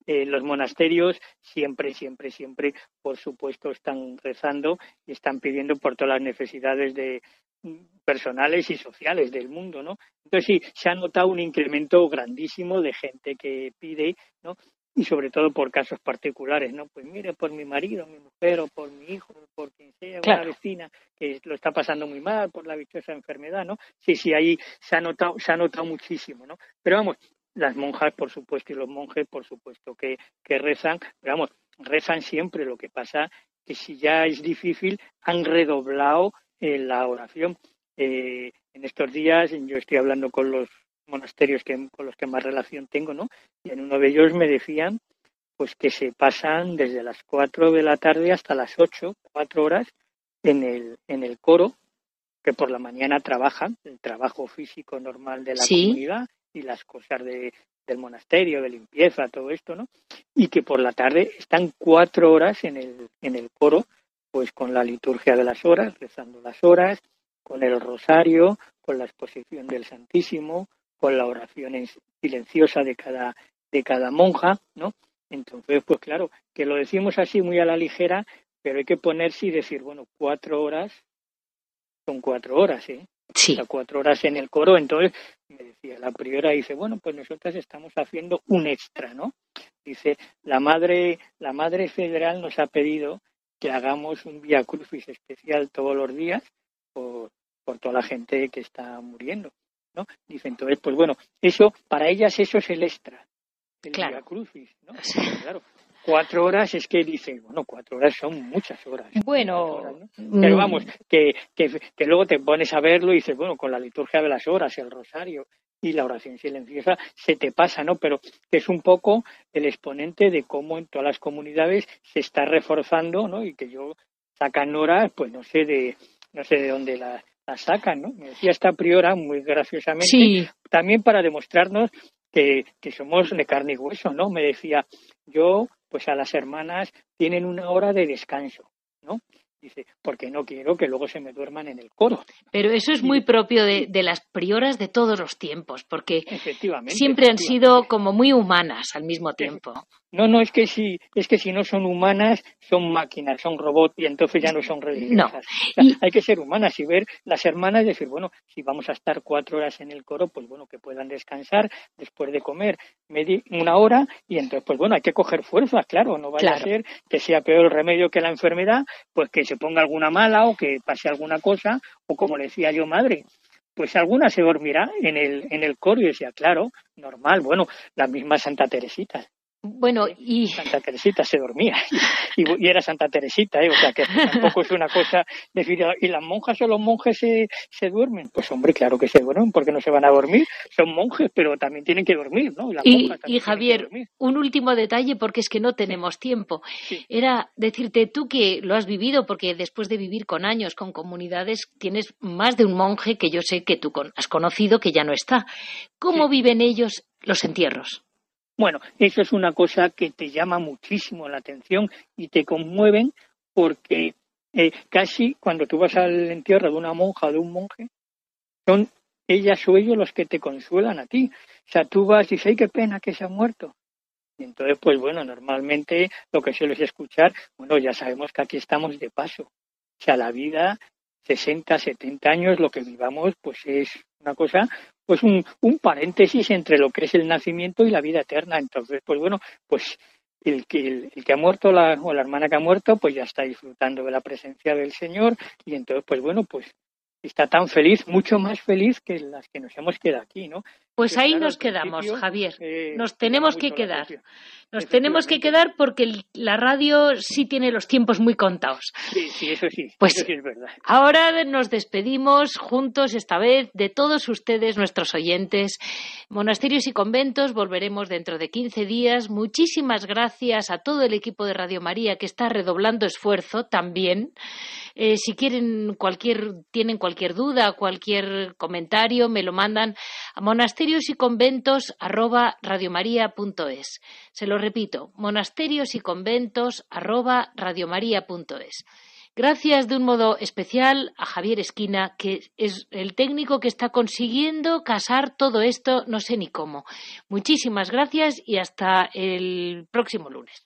eh, los monasterios siempre, siempre, siempre, por supuesto, están rezando y están pidiendo por todas las necesidades de mm, personales y sociales del mundo, ¿no? Entonces sí, se ha notado un incremento grandísimo de gente que pide, ¿no? y sobre todo por casos particulares, ¿no? Pues mire, por mi marido, mi mujer o por mi hijo, por quien sea, una vecina que lo está pasando muy mal por la dichosa enfermedad, ¿no? Sí, sí, ahí se ha notado, se ha notado muchísimo, ¿no? Pero vamos, las monjas, por supuesto, y los monjes, por supuesto, que, que rezan, pero vamos, rezan siempre, lo que pasa que si ya es difícil, han redoblado eh, la oración. Eh, en estos días yo estoy hablando con los monasterios que, con los que más relación tengo, ¿no? Y en uno de ellos me decían pues que se pasan desde las 4 de la tarde hasta las 8, cuatro horas en el, en el coro, que por la mañana trabajan, el trabajo físico normal de la comunidad y las cosas de, del monasterio, de limpieza, todo esto, ¿no? Y que por la tarde están cuatro horas en el, en el coro, pues con la liturgia de las horas, rezando las horas, con el rosario, con la exposición del Santísimo, con la oración silenciosa de cada, de cada monja, ¿no? Entonces, pues claro, que lo decimos así muy a la ligera, pero hay que ponerse y decir, bueno, cuatro horas son cuatro horas, ¿eh? Sí. cuatro horas en el coro. Entonces, me decía la priora, dice, bueno, pues nosotras estamos haciendo un extra, ¿no? Dice, la madre, la madre federal nos ha pedido que hagamos un vía crucis especial todos los días por, por toda la gente que está muriendo. ¿no? Dice, entonces, pues bueno, eso, para ellas eso es el extra, el claro. crucis, ¿no? claro. Cuatro horas es que dice, bueno, cuatro horas son muchas horas. Bueno, pero mm. vamos, que, que, que, luego te pones a verlo y dices, bueno, con la liturgia de las horas, el rosario y la oración silenciosa, se te pasa, ¿no? Pero es un poco el exponente de cómo en todas las comunidades se está reforzando, ¿no? Y que yo sacan horas, pues no sé de, no sé de dónde la, la sacan, ¿no? Me decía esta priora muy graciosamente, también para demostrarnos que, somos de carne y hueso, ¿no? Me decía, yo, pues a las hermanas tienen una hora de descanso, ¿no? Dice, porque no quiero que luego se me duerman en el coro. Pero eso es muy propio de, de las prioras de todos los tiempos, porque siempre han sido como muy humanas al mismo tiempo. No, no, es que si, es que si no son humanas, son máquinas, son robots y entonces ya no son religiosas. Hay que ser humanas y ver las hermanas y decir, bueno, si vamos a estar cuatro horas en el coro, pues bueno, que puedan descansar después de comer una hora y entonces, pues bueno, hay que coger fuerzas, claro, no vaya a ser que sea peor el remedio que la enfermedad, pues que se ponga alguna mala o que pase alguna cosa, o como le decía yo, madre, pues alguna se dormirá en el, en el coro y decía, claro, normal, bueno, la misma Santa Teresita, bueno, y... Santa Teresita se dormía y, era Santa Teresita, ¿eh? o sea que tampoco es una cosa definitiva. ¿Y las monjas o los monjes se, se duermen? Pues hombre, claro que se duermen, porque no se van a dormir. Son monjes, pero también tienen que dormir, ¿no? Y, y, Javier, un último detalle, porque es que no tenemos tiempo. Era decirte tú que lo has vivido, porque después de vivir con años, con comunidades, tienes más de un monje que yo sé que tú has conocido que ya no está. ¿Cómo viven ellos los entierros? Bueno, eso es una cosa que te llama muchísimo la atención y te conmueven porque eh, casi cuando tú vas al entierro de una monja o de un monje, son ellas o ellos los que te consuelan a ti. O sea, tú vas y dices, ¡ay, qué pena que se ha muerto! Y entonces, pues bueno, normalmente lo que sueles escuchar, bueno, ya sabemos que aquí estamos de paso. O sea, la vida, 60, 70 años, lo que vivamos, pues es una cosa pues un, un paréntesis entre lo que es el nacimiento y la vida eterna. Entonces, pues bueno, pues el que, el, que ha muerto la, o la hermana que ha muerto, pues ya está disfrutando de la presencia del Señor y entonces, pues bueno, pues está tan feliz, mucho más feliz que las que nos hemos quedado aquí, ¿no? Pues ahí nos quedamos, Javier. Eh, nos tenemos que quedar. Nos tenemos que quedar porque la radio sí tiene los tiempos muy contados. Sí, sí, eso sí. Pues es verdad. ahora nos despedimos juntos esta vez de todos ustedes, nuestros oyentes. Monasterios y conventos, volveremos dentro de 15 días. Muchísimas gracias a todo el equipo de Radio María que está redoblando esfuerzo también. Eh, si quieren cualquier, tienen cualquier duda, cualquier comentario, me lo mandan a monasterios y conventos arroba. Se lo repito, monasterios y conventos arroba radiomaria.es. Gracias de un modo especial a Javier Esquina, que es el técnico que está consiguiendo casar todo esto, no sé ni cómo. Muchísimas gracias y hasta el próximo lunes.